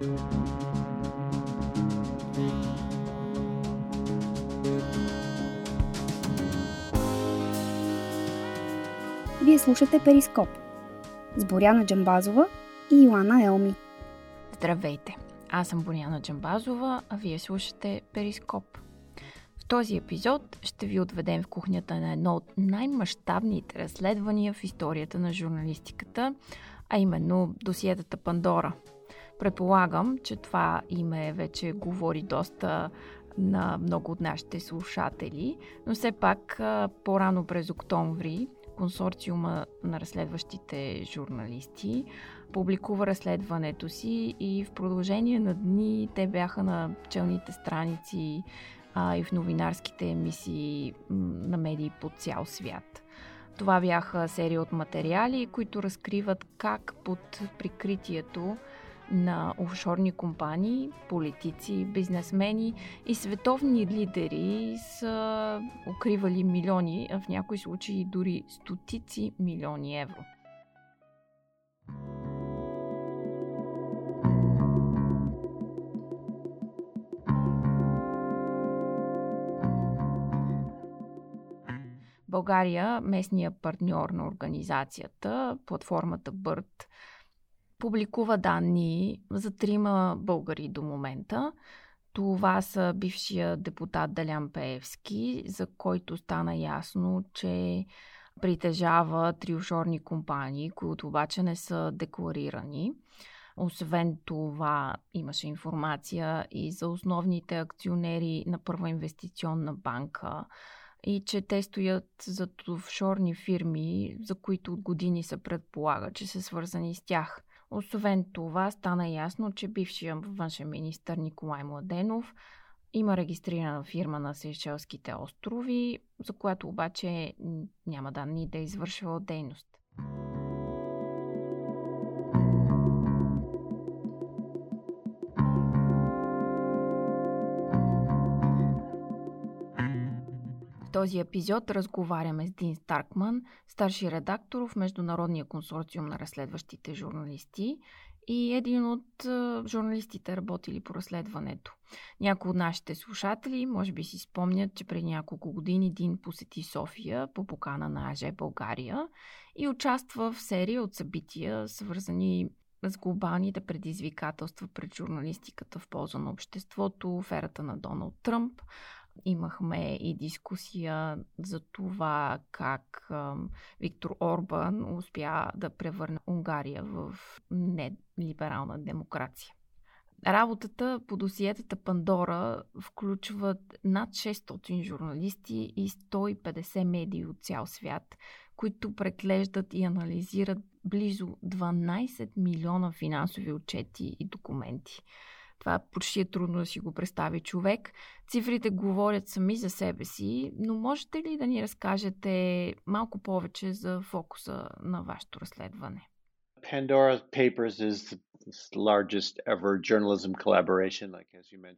Вие слушате Перископ с Боряна Джамбазова и Йоанна Елми. Здравейте! Аз съм Боряна Джамбазова, а вие слушате Перископ. В този епизод ще ви отведем в кухнята на едно от най-мащабните разследвания в историята на журналистиката, а именно досиетата Пандора. Предполагам, че това име вече говори доста на много от нашите слушатели, но все пак по-рано през октомври консорциума на разследващите журналисти публикува разследването си и в продължение на дни те бяха на челните страници а, и в новинарските емисии на медии по цял свят. Това бяха серия от материали, които разкриват как под прикритието на офшорни компании, политици, бизнесмени и световни лидери са укривали милиони, а в някои случаи дори стотици милиони евро. България, местния партньор на организацията, платформата БърТ, публикува данни за трима българи до момента. Това са бившия депутат Далян Пеевски, за който стана ясно, че притежава три офшорни компании, които обаче не са декларирани. Освен това, имаше информация и за основните акционери на Първа инвестиционна банка и че те стоят за офшорни фирми, за които от години се предполага, че са свързани с тях. Освен това, стана ясно, че бившия външен министр Николай Младенов има регистрирана фирма на Сейшелските острови, за която обаче няма данни да е извършвала дейност. Този епизод разговаряме с Дин Старкман, старши редактор в Международния консорциум на разследващите журналисти и един от журналистите работили по разследването. Някои от нашите слушатели може би си спомнят, че преди няколко години Дин посети София по покана на АЖ България и участва в серия от събития, свързани с глобалните предизвикателства пред журналистиката в полза на обществото, оферата на Доналд Тръмп, Имахме и дискусия за това как Виктор Орбан успя да превърне Унгария в нелиберална демокрация. Работата по досиетата Пандора включват над 600 журналисти и 150 медии от цял свят, които преглеждат и анализират близо 12 милиона финансови отчети и документи. Това почти е трудно да си го представи човек. Цифрите говорят сами за себе си, но можете ли да ни разкажете малко повече за фокуса на вашето разследване? Pandora's Papers is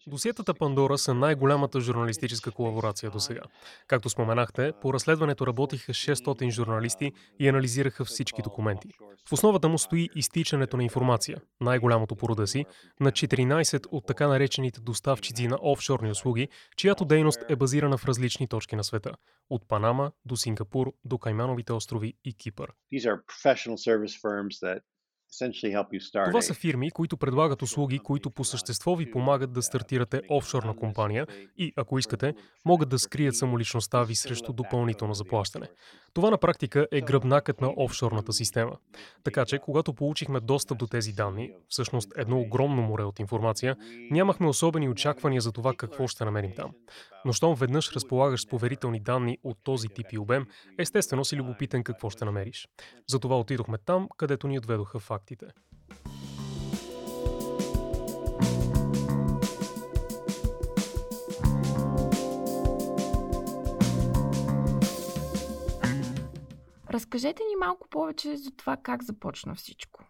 Досиетата Пандора са най-голямата журналистическа колаборация до сега. Както споменахте, по разследването работиха 600 журналисти и анализираха всички документи. В основата му стои изтичането на информация, най-голямото по рода си, на 14 от така наречените доставчици на офшорни услуги, чиято дейност е базирана в различни точки на света. От Панама до Сингапур до Каймановите острови и Кипър. Това са фирми, които предлагат услуги, които по същество ви помагат да стартирате офшорна компания и, ако искате, могат да скрият самоличността ви срещу допълнително заплащане. Това на практика е гръбнакът на офшорната система. Така че, когато получихме достъп до тези данни, всъщност едно огромно море от информация, нямахме особени очаквания за това какво ще намерим там. Но щом веднъж разполагаш с поверителни данни от този тип и обем, естествено си любопитен какво ще намериш. Затова отидохме там, където ни отведоха фактите. Разкажете ни малко повече за това как започна всичко.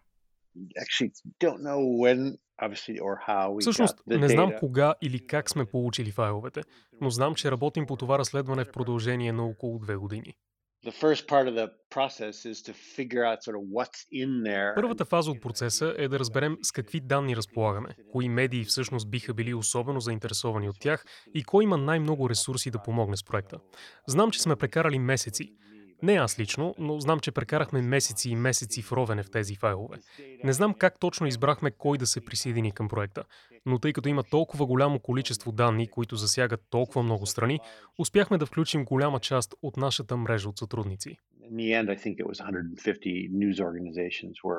Всъщност, не знам кога или как сме получили файловете, но знам, че работим по това разследване в продължение на около две години. Първата фаза от процеса е да разберем с какви данни разполагаме, кои медии всъщност биха били особено заинтересовани от тях и кой има най-много ресурси да помогне с проекта. Знам, че сме прекарали месеци, не аз лично, но знам, че прекарахме месеци и месеци в ровене в тези файлове. Не знам как точно избрахме кой да се присъедини към проекта, но тъй като има толкова голямо количество данни, които засягат толкова много страни, успяхме да включим голяма част от нашата мрежа от сътрудници.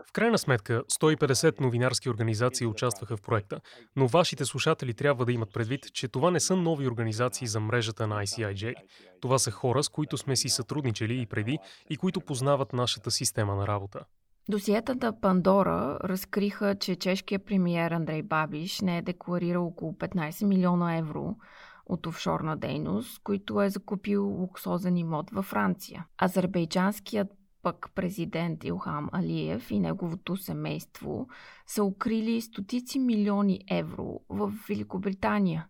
В крайна сметка, 150 новинарски организации участваха в проекта, но вашите слушатели трябва да имат предвид, че това не са нови организации за мрежата на ICIJ. Това са хора, с които сме си сътрудничали и преди и които познават нашата система на работа. Досиетата Пандора разкриха, че чешкият премиер Андрей Бабиш не е декларирал около 15 милиона евро от офшорна дейност, които е закупил луксозен имот във Франция. Азербайджанският пък президент Илхам Алиев и неговото семейство са укрили стотици милиони евро в Великобритания.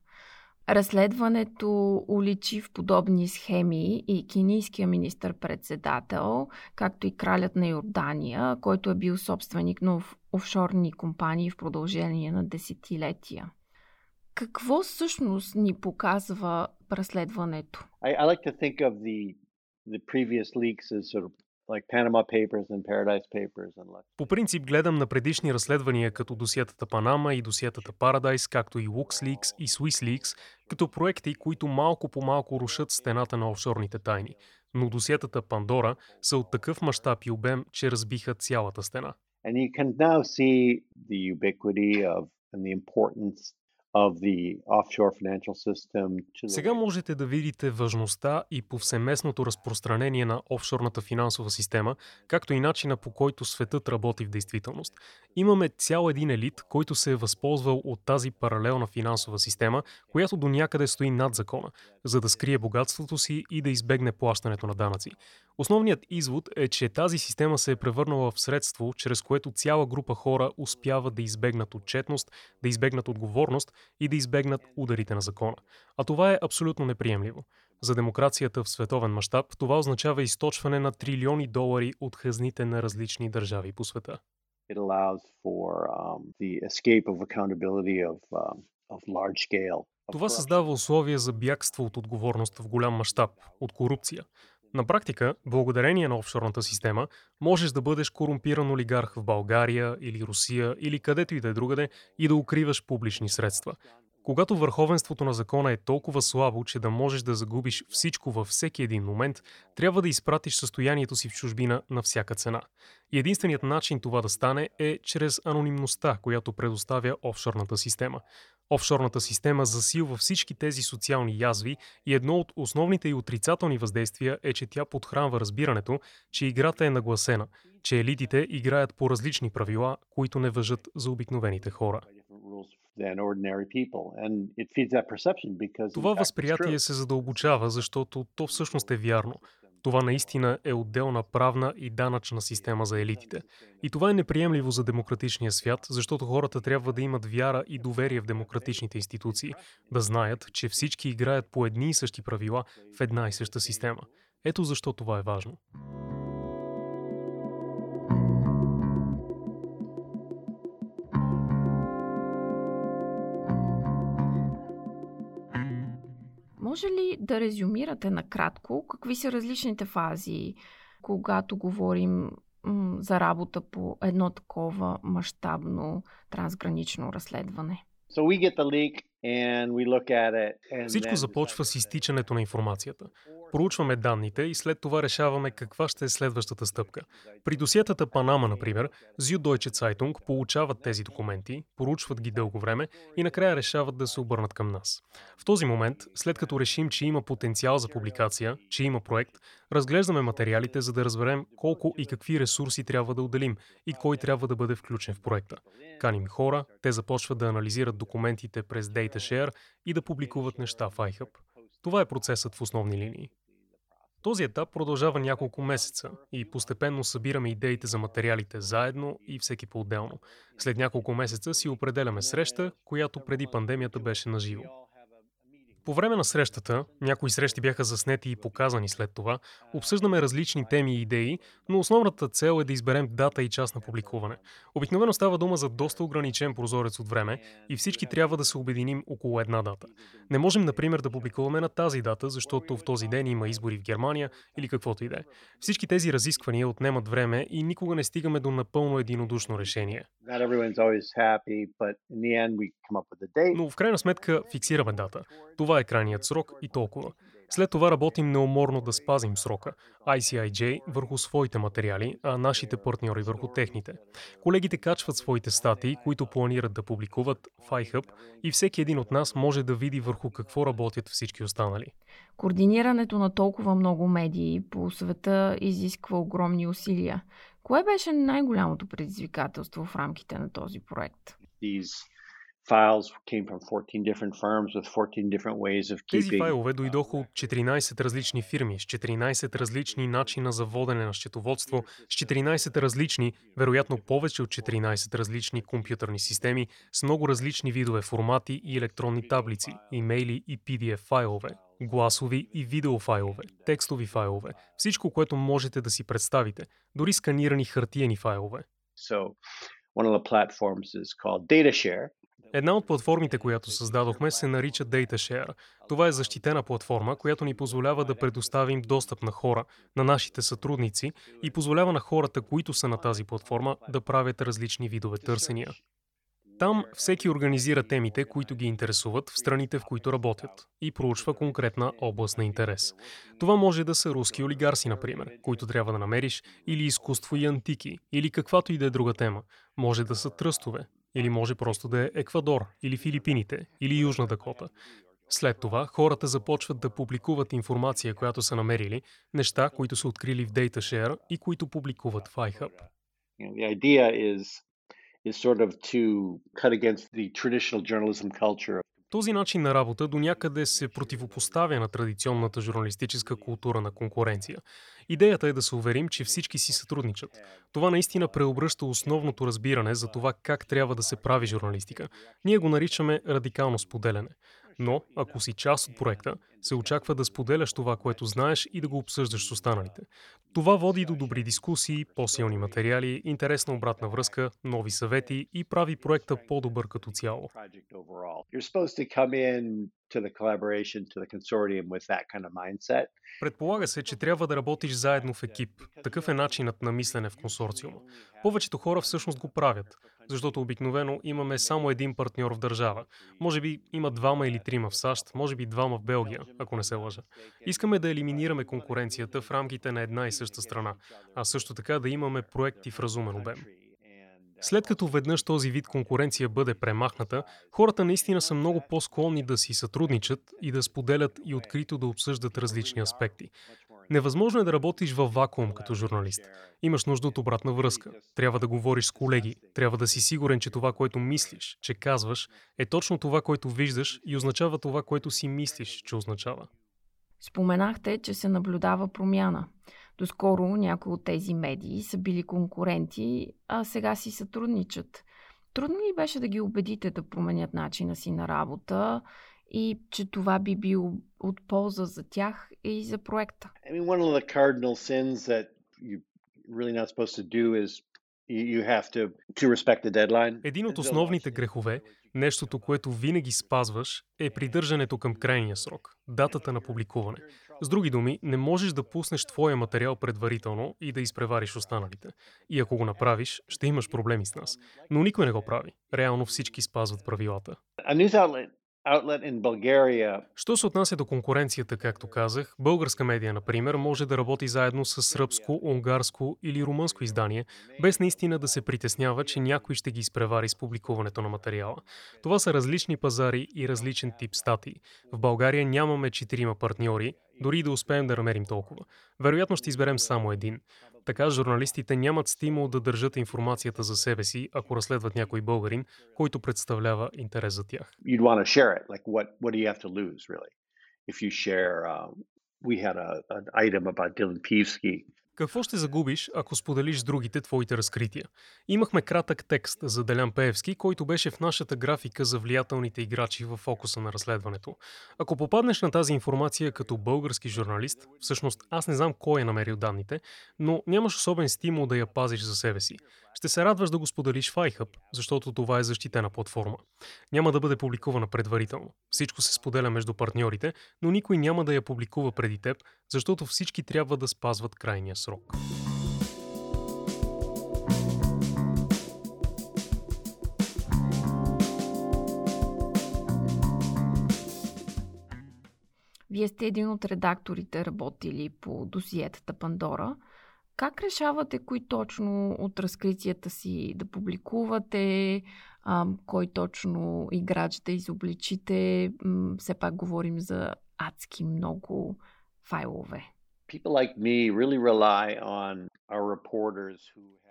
Разследването уличи в подобни схеми и кенийския министър-председател, както и кралят на Йордания, който е бил собственик на офшорни компании в продължение на десетилетия. Какво всъщност ни показва разследването? I, I like to think of the, the previous leaks as sort of like Panama Papers and Paradise Papers and По принцип гледам на предишни разследвания като досиетата Панама и досиетата Paradise, както и LuxLeaks и SwissLeaks, като проекти, които малко по малко рушат стената на офшорните тайни. Но досиетата Пандора са от такъв мащаб и обем, че разбиха цялата стена. And you can now see the ubiquity of and the importance сега можете да видите важността и повсеместното разпространение на офшорната финансова система, както и начина по който светът работи в действителност. Имаме цял един елит, който се е възползвал от тази паралелна финансова система, която до някъде стои над закона, за да скрие богатството си и да избегне плащането на данъци. Основният извод е, че тази система се е превърнала в средство, чрез което цяла група хора успява да избегнат отчетност, да избегнат отговорност и да избегнат ударите на закона. А това е абсолютно неприемливо. За демокрацията в световен мащаб това означава източване на трилиони долари от хазните на различни държави по света. It allows for um, the escape of accountability of, um, of large scale. Това създава условия за бягство от отговорност в голям мащаб, от корупция. На практика, благодарение на офшорната система, можеш да бъдеш корумпиран олигарх в България или Русия или където и да е другаде и да укриваш публични средства. Когато върховенството на закона е толкова слабо, че да можеш да загубиш всичко във всеки един момент, трябва да изпратиш състоянието си в чужбина на всяка цена. И единственият начин това да стане е чрез анонимността, която предоставя офшорната система. Офшорната система засилва всички тези социални язви и едно от основните и отрицателни въздействия е, че тя подхранва разбирането, че играта е нагласена, че елитите играят по различни правила, които не въжат за обикновените хора. Това възприятие се задълбочава, защото то всъщност е вярно. Това наистина е отделна правна и данъчна система за елитите. И това е неприемливо за демократичния свят, защото хората трябва да имат вяра и доверие в демократичните институции, да знаят, че всички играят по едни и същи правила в една и съща система. Ето защо това е важно. Може ли да резюмирате накратко какви са различните фази, когато говорим м- за работа по едно такова мащабно трансгранично разследване? So we get the leak всичко започва с изтичането на информацията. Проучваме данните и след това решаваме каква ще е следващата стъпка. При досиетата Панама, например, Süddeutsche Zeitung получават тези документи, поручват ги дълго време и накрая решават да се обърнат към нас. В този момент, след като решим, че има потенциал за публикация, че има проект, разглеждаме материалите, за да разберем колко и какви ресурси трябва да отделим и кой трябва да бъде включен в проекта. Каним хора, те започват да анализират документите през DataShare и да публикуват неща в iHub. Това е процесът в основни линии. Този етап продължава няколко месеца и постепенно събираме идеите за материалите заедно и всеки по-отделно. След няколко месеца си определяме среща, която преди пандемията беше на живо. По време на срещата, някои срещи бяха заснети и показани след това, обсъждаме различни теми и идеи, но основната цел е да изберем дата и час на публикуване. Обикновено става дума за доста ограничен прозорец от време и всички трябва да се обединим около една дата. Не можем, например, да публикуваме на тази дата, защото в този ден има избори в Германия или каквото и да е. Всички тези разисквания отнемат време и никога не стигаме до напълно единодушно решение. Но в крайна сметка фиксираме дата. Това е крайният срок и толкова. След това работим неуморно да спазим срока. ICIJ върху своите материали, а нашите партньори върху техните. Колегите качват своите статии, които планират да публикуват в iHub и всеки един от нас може да види върху какво работят всички останали. Координирането на толкова много медии по света изисква огромни усилия. Кое беше най-голямото предизвикателство в рамките на този проект? Тези файлове дойдоха от 14 различни фирми, с 14 различни начина за водене на счетоводство, с 14 различни, вероятно повече от 14 различни компютърни системи, с много различни видове формати и електронни таблици, имейли и PDF файлове, гласови и видеофайлове, текстови файлове, всичко, което можете да си представите, дори сканирани хартиени файлове. So, one of the platforms is called DataShare, Една от платформите, която създадохме, се нарича DataShare. Това е защитена платформа, която ни позволява да предоставим достъп на хора, на нашите сътрудници и позволява на хората, които са на тази платформа, да правят различни видове търсения. Там всеки организира темите, които ги интересуват в страните, в които работят и проучва конкретна област на интерес. Това може да са руски олигарси, например, които трябва да намериш, или изкуство и антики, или каквато и да е друга тема. Може да са тръстове, или може просто да е Еквадор, или Филипините, или Южна Дакота. След това хората започват да публикуват информация, която са намерили, неща, които са открили в DataShare и които публикуват в iHub. The idea is, sort of to cut against the traditional journalism culture този начин на работа до някъде се противопоставя на традиционната журналистическа култура на конкуренция. Идеята е да се уверим, че всички си сътрудничат. Това наистина преобръща основното разбиране за това как трябва да се прави журналистика. Ние го наричаме радикално споделяне. Но, ако си част от проекта, се очаква да споделяш това, което знаеш и да го обсъждаш с останалите. Това води до добри дискусии, по-силни материали, интересна обратна връзка, нови съвети и прави проекта по-добър като цяло. Предполага се, че трябва да работиш заедно в екип. Такъв е начинът на мислене в консорциума. Повечето хора всъщност го правят, защото обикновено имаме само един партньор в държава. Може би има двама или трима в САЩ, може би двама в Белгия, ако не се лъжа. Искаме да елиминираме конкуренцията в рамките на една и съща страна, а също така да имаме проекти в разумен обем. След като веднъж този вид конкуренция бъде премахната, хората наистина са много по-склонни да си сътрудничат и да споделят и открито да обсъждат различни аспекти. Невъзможно е да работиш във вакуум като журналист. Имаш нужда от обратна връзка. Трябва да говориш с колеги. Трябва да си сигурен, че това, което мислиш, че казваш, е точно това, което виждаш и означава това, което си мислиш, че означава. Споменахте, че се наблюдава промяна. Доскоро някои от тези медии са били конкуренти, а сега си сътрудничат. Трудно ли беше да ги убедите да променят начина си на работа и че това би бил от полза за тях и за проекта? I mean, one of the cardinal sins that you really not supposed to do is един от основните грехове, нещото, което винаги спазваш, е придържането към крайния срок, датата на публикуване. С други думи, не можеш да пуснеш твоя материал предварително и да изпревариш останалите. И ако го направиш, ще имаш проблеми с нас. Но никой не го прави. Реално всички спазват правилата. Що се отнася до конкуренцията, както казах, българска медия, например, може да работи заедно с сръбско, унгарско или румънско издание, без наистина да се притеснява, че някой ще ги изпревари с публикуването на материала. Това са различни пазари и различен тип статии. В България нямаме четирима партньори, дори да успеем да намерим толкова. Вероятно ще изберем само един. Така журналистите нямат стимул да държат информацията за себе си, ако разследват някой българин, който представлява интерес за тях. Какво ще загубиш, ако споделиш с другите твоите разкрития? Имахме кратък текст за Делян Пеевски, който беше в нашата графика за влиятелните играчи в фокуса на разследването. Ако попаднеш на тази информация като български журналист, всъщност аз не знам кой е намерил данните, но нямаш особен стимул да я пазиш за себе си. Ще се радваш да го споделиш в iHub, защото това е защитена платформа. Няма да бъде публикувана предварително. Всичко се споделя между партньорите, но никой няма да я публикува преди теб, защото всички трябва да спазват крайния срок. Вие сте един от редакторите, работили по досиетата Пандора. Как решавате кои точно от разкритията си да публикувате, а, кой точно играч да изобличите? Все пак говорим за адски много файлове.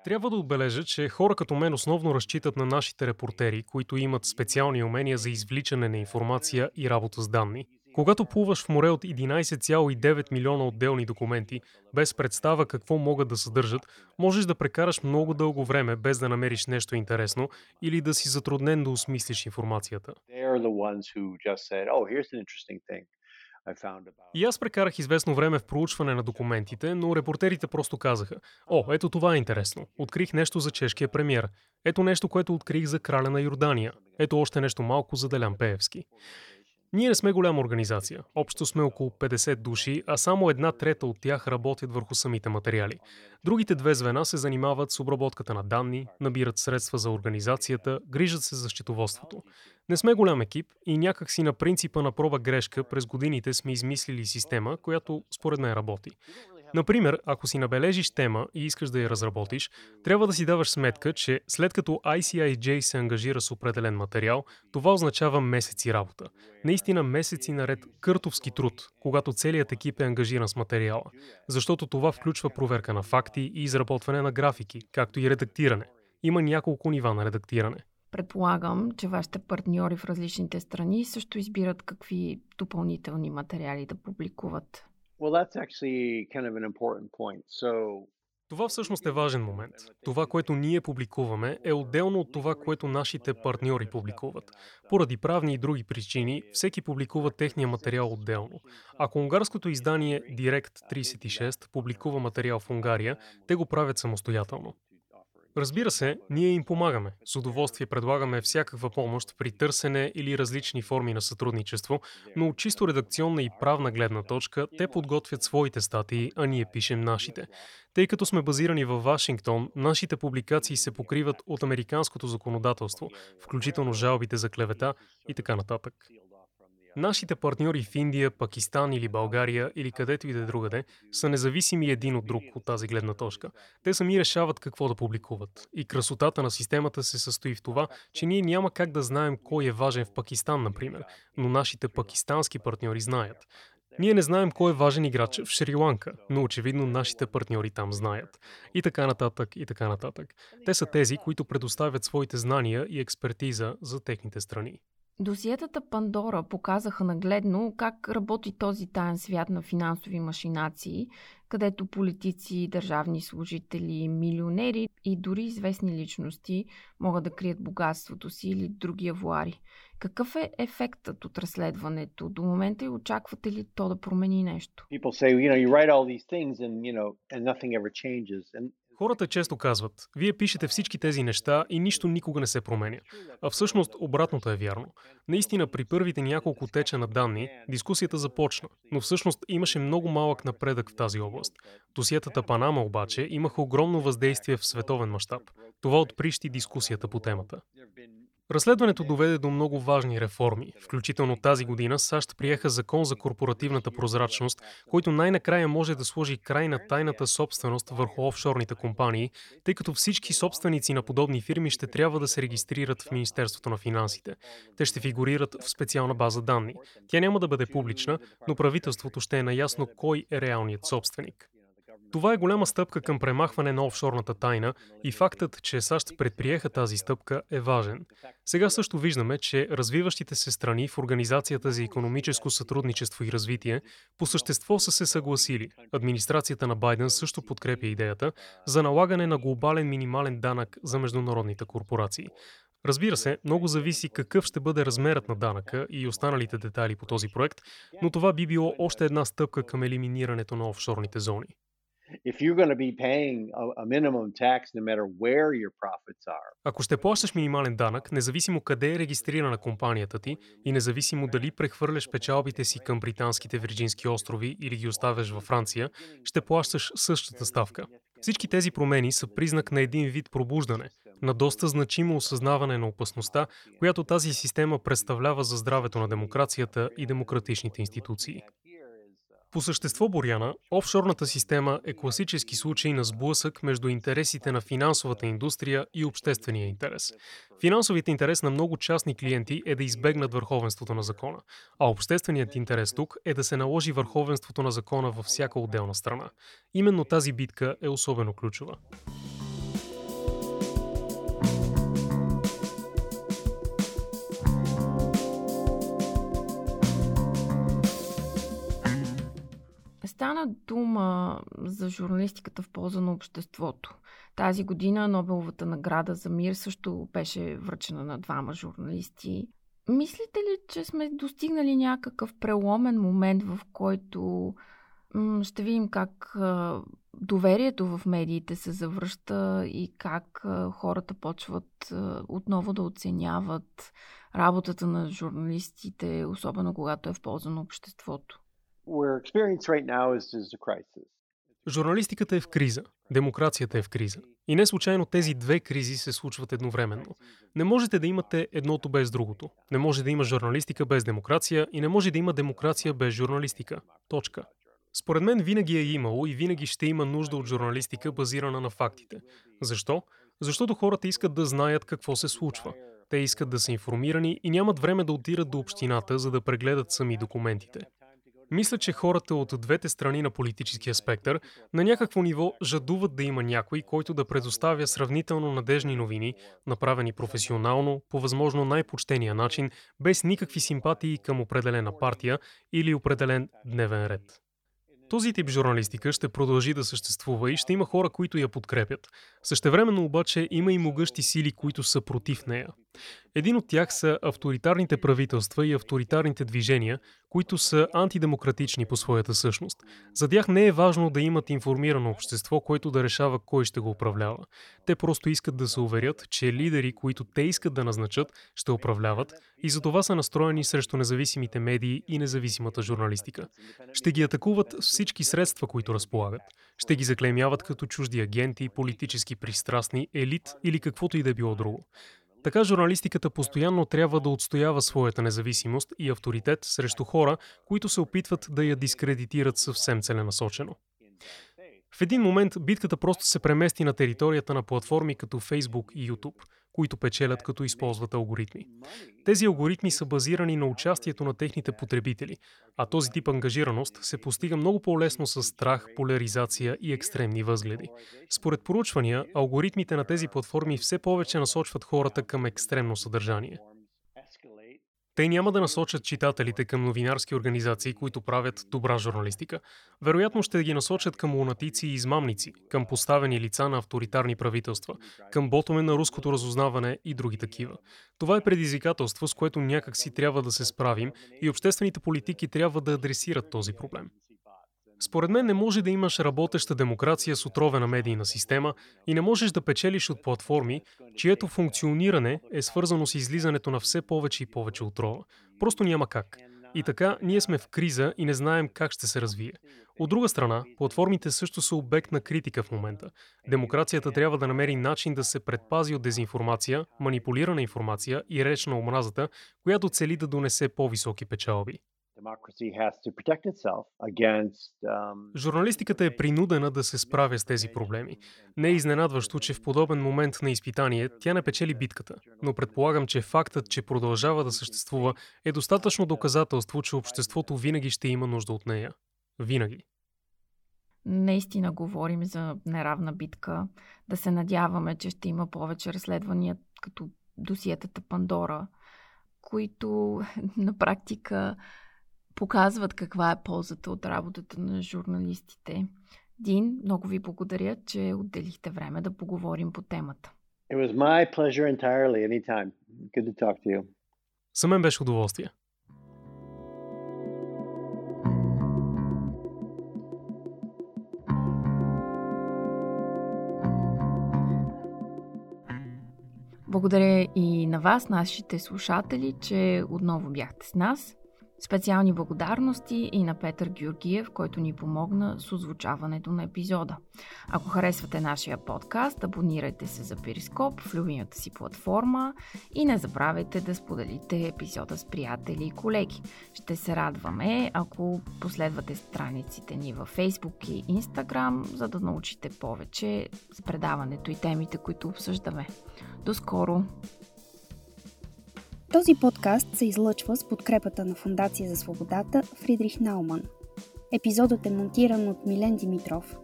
Трябва да отбележа, че хора като мен основно разчитат на нашите репортери, които имат специални умения за извличане на информация и работа с данни. Когато плуваш в море от 11,9 милиона отделни документи, без представа какво могат да съдържат, можеш да прекараш много дълго време без да намериш нещо интересно или да си затруднен да осмислиш информацията. И аз прекарах известно време в проучване на документите, но репортерите просто казаха О, ето това е интересно. Открих нещо за чешкия премьер. Ето нещо, което открих за краля на Йордания. Ето още нещо малко за Делян Пеевски. Ние не сме голяма организация. Общо сме около 50 души, а само една трета от тях работят върху самите материали. Другите две звена се занимават с обработката на данни, набират средства за организацията, грижат се за счетоводството. Не сме голям екип и някак си на принципа на проба грешка през годините сме измислили система, която според мен работи. Например, ако си набележиш тема и искаш да я разработиш, трябва да си даваш сметка, че след като ICIJ се ангажира с определен материал, това означава месеци работа. Наистина месеци наред къртовски труд, когато целият екип е ангажиран с материала. Защото това включва проверка на факти и изработване на графики, както и редактиране. Има няколко нива на редактиране. Предполагам, че вашите партньори в различните страни също избират какви допълнителни материали да публикуват. Well, that's actually kind of an important point. So това всъщност е важен момент. Това, което ние публикуваме, е отделно от това, което нашите партньори публикуват. Поради правни и други причини, всеки публикува техния материал отделно. Ако унгарското издание Direct 36 публикува материал в Унгария, те го правят самостоятелно. Разбира се, ние им помагаме. С удоволствие предлагаме всякаква помощ при търсене или различни форми на сътрудничество, но от чисто редакционна и правна гледна точка те подготвят своите статии, а ние пишем нашите. Тъй като сме базирани в Вашингтон, нашите публикации се покриват от американското законодателство, включително жалбите за клевета и така нататък. Нашите партньори в Индия, Пакистан или България или където и да е другаде са независими един от друг от тази гледна точка. Те сами решават какво да публикуват. И красотата на системата се състои в това, че ние няма как да знаем кой е важен в Пакистан, например, но нашите пакистански партньори знаят. Ние не знаем кой е важен играч в Шри-Ланка, но очевидно нашите партньори там знаят. И така нататък, и така нататък. Те са тези, които предоставят своите знания и експертиза за техните страни. Досиетата Пандора показаха нагледно как работи този таен свят на финансови машинации, където политици, държавни служители, милионери и дори известни личности могат да крият богатството си или други авуари. Какъв е ефектът от разследването? До момента и очаквате ли то да промени нещо? Хората често казват, вие пишете всички тези неща и нищо никога не се променя. А всъщност обратното е вярно. Наистина при първите няколко теча на данни дискусията започна, но всъщност имаше много малък напредък в тази област. Досиетата Панама обаче имаха огромно въздействие в световен мащаб. Това отприщи дискусията по темата. Разследването доведе до много важни реформи. Включително тази година САЩ приеха закон за корпоративната прозрачност, който най-накрая може да сложи край на тайната собственост върху офшорните компании, тъй като всички собственици на подобни фирми ще трябва да се регистрират в Министерството на финансите. Те ще фигурират в специална база данни. Тя няма да бъде публична, но правителството ще е наясно кой е реалният собственик. Това е голяма стъпка към премахване на офшорната тайна и фактът, че САЩ предприеха тази стъпка е важен. Сега също виждаме, че развиващите се страни в Организацията за економическо сътрудничество и развитие по същество са се съгласили. Администрацията на Байден също подкрепя идеята за налагане на глобален минимален данък за международните корпорации. Разбира се, много зависи какъв ще бъде размерът на данъка и останалите детайли по този проект, но това би било още една стъпка към елиминирането на офшорните зони. Ако ще плащаш минимален данък, независимо къде е регистрирана компанията ти и независимо дали прехвърляш печалбите си към британските Вирджински острови или ги оставяш във Франция, ще плащаш същата ставка. Всички тези промени са признак на един вид пробуждане, на доста значимо осъзнаване на опасността, която тази система представлява за здравето на демокрацията и демократичните институции. По същество, Боряна, офшорната система е класически случай на сблъсък между интересите на финансовата индустрия и обществения интерес. Финансовият интерес на много частни клиенти е да избегнат върховенството на закона, а общественият интерес тук е да се наложи върховенството на закона във всяка отделна страна. Именно тази битка е особено ключова. Стана дума за журналистиката в полза на обществото. Тази година Нобеловата награда за мир също беше връчена на двама журналисти. Мислите ли, че сме достигнали някакъв преломен момент, в който ще видим как доверието в медиите се завръща и как хората почват отново да оценяват работата на журналистите, особено когато е в полза на обществото? Журналистиката е в криза, демокрацията е в криза. И не случайно тези две кризи се случват едновременно. Не можете да имате едното без другото. Не може да има журналистика без демокрация и не може да има демокрация без журналистика. Точка. Според мен винаги е имало и винаги ще има нужда от журналистика базирана на фактите. Защо? Защото хората искат да знаят какво се случва. Те искат да са информирани и нямат време да отидат до общината, за да прегледат сами документите. Мисля, че хората от двете страни на политическия спектър на някакво ниво жадуват да има някой, който да предоставя сравнително надежни новини, направени професионално, по възможно най-почтения начин, без никакви симпатии към определена партия или определен дневен ред. Този тип журналистика ще продължи да съществува и ще има хора, които я подкрепят. Същевременно обаче има и могъщи сили, които са против нея. Един от тях са авторитарните правителства и авторитарните движения, които са антидемократични по своята същност. За тях не е важно да имат информирано общество, което да решава кой ще го управлява. Те просто искат да се уверят, че лидери, които те искат да назначат, ще управляват и за това са настроени срещу независимите медии и независимата журналистика. Ще ги атакуват всички средства, които разполагат. Ще ги заклеймяват като чужди агенти, политически пристрастни, елит или каквото и да било друго. Така журналистиката постоянно трябва да отстоява своята независимост и авторитет срещу хора, които се опитват да я дискредитират съвсем целенасочено. В един момент битката просто се премести на територията на платформи като Facebook и YouTube – които печелят като използват алгоритми. Тези алгоритми са базирани на участието на техните потребители, а този тип ангажираност се постига много по-лесно с страх, поляризация и екстремни възгледи. Според поручвания, алгоритмите на тези платформи все повече насочват хората към екстремно съдържание – те няма да насочат читателите към новинарски организации, които правят добра журналистика. Вероятно ще ги насочат към лунатици и измамници, към поставени лица на авторитарни правителства, към ботове на руското разузнаване и други такива. Това е предизвикателство, с което някак си трябва да се справим и обществените политики трябва да адресират този проблем. Според мен не може да имаш работеща демокрация с отровена медийна система и не можеш да печелиш от платформи, чието функциониране е свързано с излизането на все повече и повече отрова. Просто няма как. И така, ние сме в криза и не знаем как ще се развие. От друга страна, платформите също са обект на критика в момента. Демокрацията трябва да намери начин да се предпази от дезинформация, манипулирана информация и реч на омразата, която цели да донесе по-високи печалби. Um, Журналистиката е принудена да се справя с тези проблеми. Не е изненадващо, че в подобен момент на изпитание тя не печели битката, но предполагам, че фактът, че продължава да съществува, е достатъчно доказателство, че обществото винаги ще има нужда от нея. Винаги. наистина говорим за неравна битка, да се надяваме, че ще има повече разследвания като досиетата Пандора, които на практика показват каква е ползата от работата на журналистите. Дин, много ви благодаря, че отделихте време да поговорим по темата. It was my pleasure entirely. Anytime. Good to talk to you. За мен беше удоволствие. Благодаря и на вас, нашите слушатели, че отново бяхте с нас. Специални благодарности и на Петър Георгиев, който ни помогна с озвучаването на епизода. Ако харесвате нашия подкаст, абонирайте се за Перископ в любимата си платформа и не забравяйте да споделите епизода с приятели и колеги. Ще се радваме, ако последвате страниците ни във Facebook и Instagram, за да научите повече за предаването и темите, които обсъждаме. До скоро! Този подкаст се излъчва с подкрепата на Фундация за свободата Фридрих Науман. Епизодът е монтиран от Милен Димитров.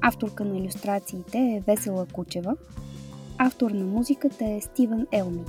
Авторка на иллюстрациите е Весела Кучева. Автор на музиката е Стивън Елми.